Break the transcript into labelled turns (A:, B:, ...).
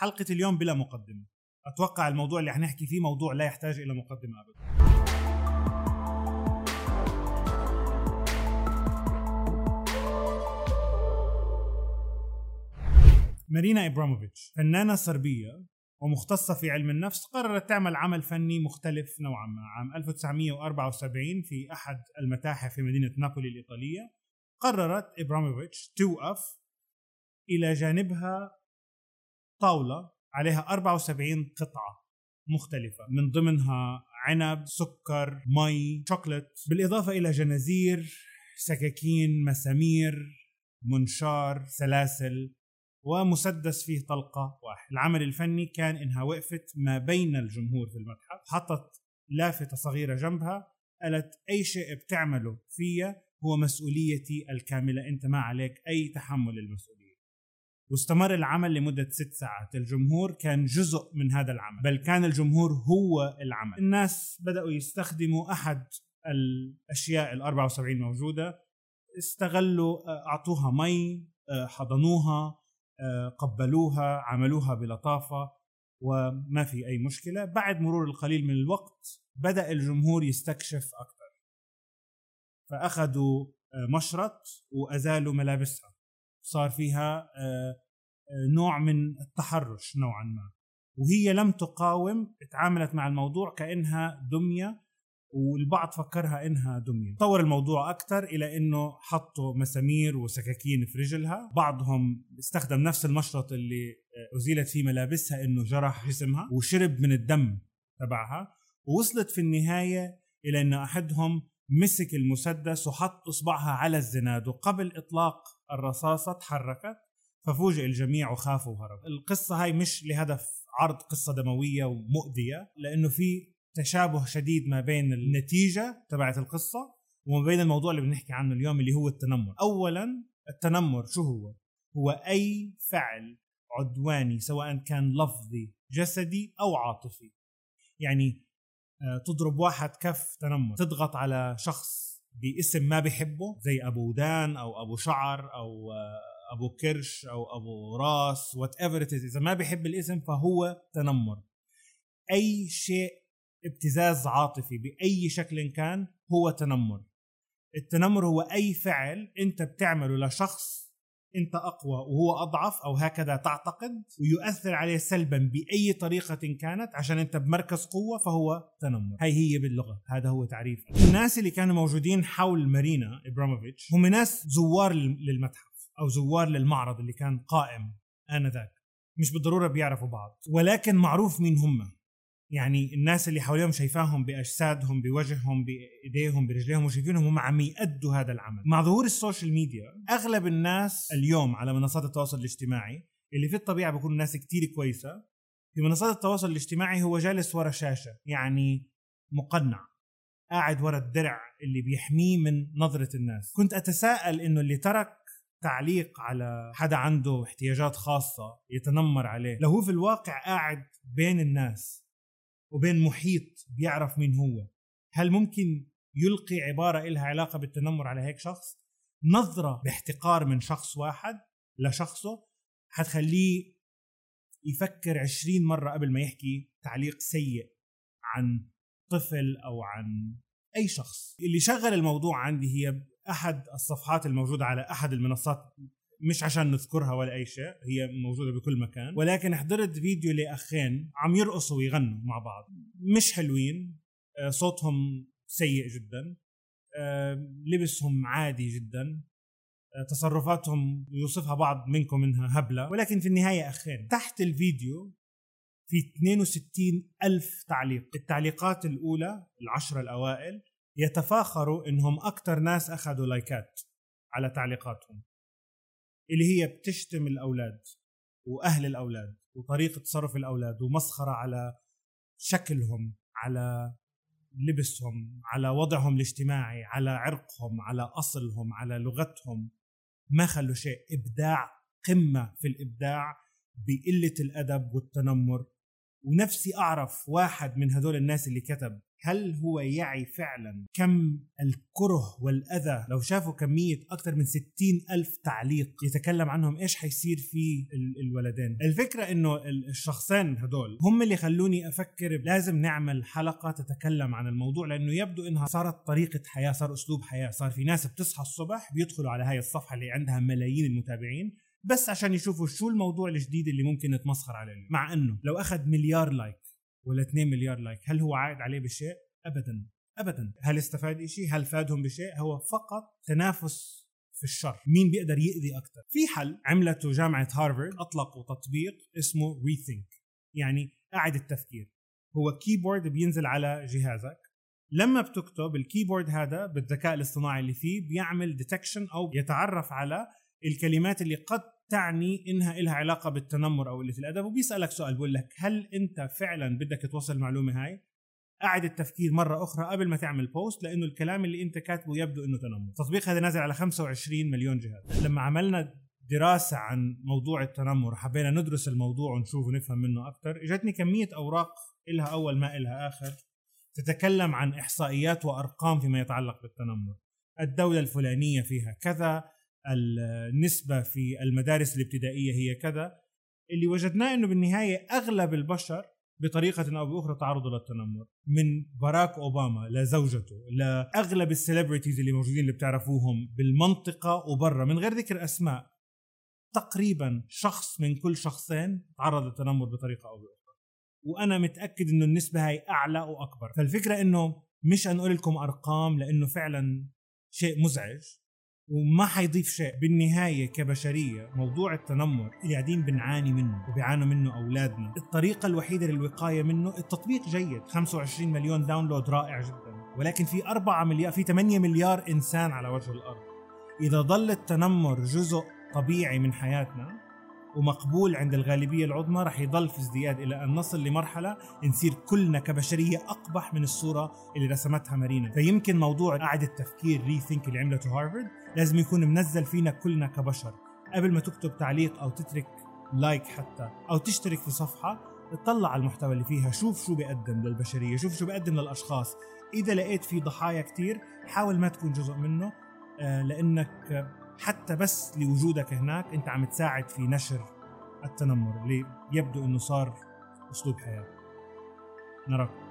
A: حلقة اليوم بلا مقدمة. أتوقع الموضوع اللي حنحكي فيه موضوع لا يحتاج إلى مقدمة ابدا. مارينا إبراموفيتش فنانة صربية ومختصة في علم النفس قررت تعمل عمل فني مختلف نوعا ما. عام 1974 في أحد المتاحف في مدينة نابولي الإيطالية قررت إبراموفيتش توقف إلى جانبها طاولة عليها 74 قطعة مختلفة من ضمنها عنب سكر مي شوكولات بالإضافة إلى جنازير سكاكين مسامير منشار سلاسل ومسدس فيه طلقة واحد. العمل الفني كان إنها وقفت ما بين الجمهور في المتحف حطت لافتة صغيرة جنبها قالت أي شيء بتعمله فيا هو مسؤوليتي الكاملة أنت ما عليك أي تحمل المسؤولية. واستمر العمل لمدة ست ساعات. الجمهور كان جزء من هذا العمل بل كان الجمهور هو العمل. الناس بدأوا يستخدموا أحد الأشياء ال 74 موجودة استغلوا أعطوها مي حضنوها قبلوها عملوها بلطافة وما في أي مشكلة. بعد مرور القليل من الوقت بدأ الجمهور يستكشف أكثر. فأخذوا مشرط وأزالوا ملابسها صار فيها نوع من التحرش نوعا ما. وهي لم تقاوم تعاملت مع الموضوع كأنها دمية والبعض فكرها إنها دمية. طور الموضوع أكثر إلى إنه حطوا مسامير وسكاكين في رجلها. بعضهم استخدم نفس المشرط اللي أزيلت فيه ملابسها إنه جرح جسمها وشرب من الدم تبعها. ووصلت في النهاية إلى ان أحدهم مسك المسدس وحط إصبعها على الزناد وقبل إطلاق الرصاصة تحركت ففوجئ الجميع وخافوا وهرب القصة هاي مش لهدف عرض قصة دموية ومؤذية لأنه في تشابه شديد ما بين النتيجة تبعت القصة وما بين الموضوع اللي بنحكي عنه اليوم اللي هو التنمر. اولا التنمر شو هو؟ هو أي فعل عدواني سواء كان لفظي جسدي أو عاطفي. يعني تضرب واحد كف تنمر تضغط على شخص باسم ما بيحبه زي أبو ودان أو أبو شعر أو أبو كرش أو أبو راس whatever إذا ما بيحب الاسم فهو تنمر. أي شيء ابتزاز عاطفي بأي شكل كان هو تنمر. التنمر هو أي فعل أنت بتعمله لشخص أنت أقوى وهو أضعف أو هكذا تعتقد ويؤثر عليه سلبا بأي طريقة كانت عشان أنت بمركز قوة فهو تنمر. هاي هي باللغة. هذا هو تعريف. الناس اللي كانوا موجودين حول مارينا إبراموفيتش هم ناس زوار للمتحف أو زوار للمعرض اللي كان قائم آنذاك. مش بالضرورة بيعرفوا بعض ولكن معروف مين هم. يعني الناس اللي حواليهم شايفاهم بأجسادهم بوجههم بإيديهم برجليهم وشايفينهم هم عم يأدوا هذا العمل. مع ظهور السوشيال ميديا أغلب الناس اليوم على منصات التواصل الاجتماعي اللي في الطبيعة بيكونوا ناس كتير كويسة في منصات التواصل الاجتماعي هو جالس ورا شاشة يعني مقنع قاعد ورا الدرع اللي بيحميه من نظرة الناس. كنت أتساءل إنه اللي ترك تعليق على حدا عنده احتياجات خاصة يتنمر عليه لو هو في الواقع قاعد بين الناس. وبين محيط بيعرف مين هو. هل ممكن يلقي عبارة إلها علاقة بالتنمر على هيك شخص؟ نظرة باحتقار من شخص واحد لشخصه حتخليه يفكر عشرين مرة قبل ما يحكي تعليق سيء عن طفل أو عن أي شخص. اللي شغل الموضوع عندي هي أحد الصفحات الموجودة على أحد المنصات مش عشان نذكرها ولا أي شيء هي موجودة بكل مكان. ولكن حضرت فيديو لأخين عم يرقصوا ويغنوا مع بعض. مش حلوين صوتهم سيء جدا لبسهم عادي جدا تصرفاتهم يوصفها بعض منكم إنها هبلة. ولكن في النهاية أخين تحت الفيديو في 62 ألف تعليق. التعليقات الأولى العشرة الأوائل يتفاخروا إنهم أكثر ناس أخذوا لايكات على تعليقاتهم. اللي هي بتشتم الأولاد وأهل الأولاد وطريقة تصرف الأولاد ومسخرة على شكلهم على لبسهم على وضعهم الاجتماعي على عرقهم على أصلهم على لغتهم ما خلوا شيء. إبداع قمة في الإبداع بقلة الأدب والتنمر ونفسي أعرف واحد من هدول الناس اللي كتب هل هو يعي فعلا كم الكره والأذى؟ لو شافوا كمية أكثر من ستين ألف تعليق يتكلم عنهم إيش حيصير في الولدين؟ الفكرة إنه الشخصين هدول هم اللي خلوني أفكر لازم نعمل حلقة تتكلم عن الموضوع لأنه يبدو إنها صارت طريقة حياة صار أسلوب حياة صار في ناس بتصحى الصبح بيدخلوا على هاي الصفحة اللي عندها ملايين المتابعين بس عشان يشوفوا شو الموضوع الجديد اللي ممكن نتمسخر عليه. مع إنه لو أخذ مليار like ولا 2 مليار like هل هو عائد عليه بشيء؟ ابدا. ابدا. هل استفاد شيء هل فادهم بشيء؟ هو فقط تنافس في الشر. مين بيقدر يأذي أكثر في حل. عملته جامعة هارفارد أطلقوا تطبيق اسمه ReThink. يعني أعد التفكير. هو keyboard بينزل على جهازك. لما بتكتب ال keyboard هذا بالذكاء الاصطناعي اللي فيه بيعمل detection أو يتعرف على الكلمات اللي قد تعني إنها لها علاقة بالتنمر أو قله الأدب. وبيسألك سؤال بقول لك هل أنت فعلا بدك توصل المعلومة هاي؟ أعد التفكير مرة أخرى قبل ما تعمل بوست لأنه الكلام اللي أنت كاتبه يبدو إنه تنمر. التطبيق هذا نازل على 25 مليون جهاز لما عملنا دراسة عن موضوع التنمر حبينا ندرس الموضوع ونشوف ونفهم منه أكثر إجتني كمية أوراق إلها أول ما إلها آخر تتكلم عن إحصائيات وأرقام فيما يتعلق بالتنمر. الدولة الفلانية فيها كذا النسبة في المدارس الابتدائية هي كذا. اللي وجدناه إنه بالنهاية أغلب البشر بطريقة أو بأخرى تعرضوا للتنمر من باراك أوباما لزوجته لاغلب ال celebrities اللي موجودين اللي بتعرفوهم بالمنطقة وبرا من غير ذكر أسماء تقريبا شخص من كل شخصين تعرض للتنمر بطريقة أو بأخرى. وأنا متأكد إنه النسبة هاي أعلى وأكبر. فالفكرة إنه مش نقول لكم أرقام لأنه فعلا شيء مزعج. وما حيضيف شيء بالنهاية كبشرية. موضوع التنمر اللي قاعدين بنعاني منه وبيعانوا منه أولادنا. الطريقة الوحيدة للوقاية منه التطبيق جيد. 25 مليون download رائع جدا. ولكن في 4 مليار في 8 مليار إنسان على وجه الأرض. إذا ظل التنمر جزء طبيعي من حياتنا ومقبول عند الغالبية العظمى رح يضل في ازدياد إلى أن نصل لمرحلة نصير كلنا كبشرية أقبح من الصورة اللي رسمتها مارينا. فيمكن موضوع إعادة التفكير ReThink اللي عملته هارفرد لازم يكون منزل فينا كلنا كبشر. قبل ما تكتب تعليق أو تترك لايك حتى أو تشترك في صفحة اطلع على المحتوى اللي فيها شوف شو بيقدم للبشرية شوف شو بيقدم للأشخاص. إذا لقيت في ضحايا كتير حاول ما تكون جزء منه آه، لأنك حتى بس لوجودك هناك انت عم تساعد في نشر التنمر اللي يبدو انه صار أسلوب حياة. نراكم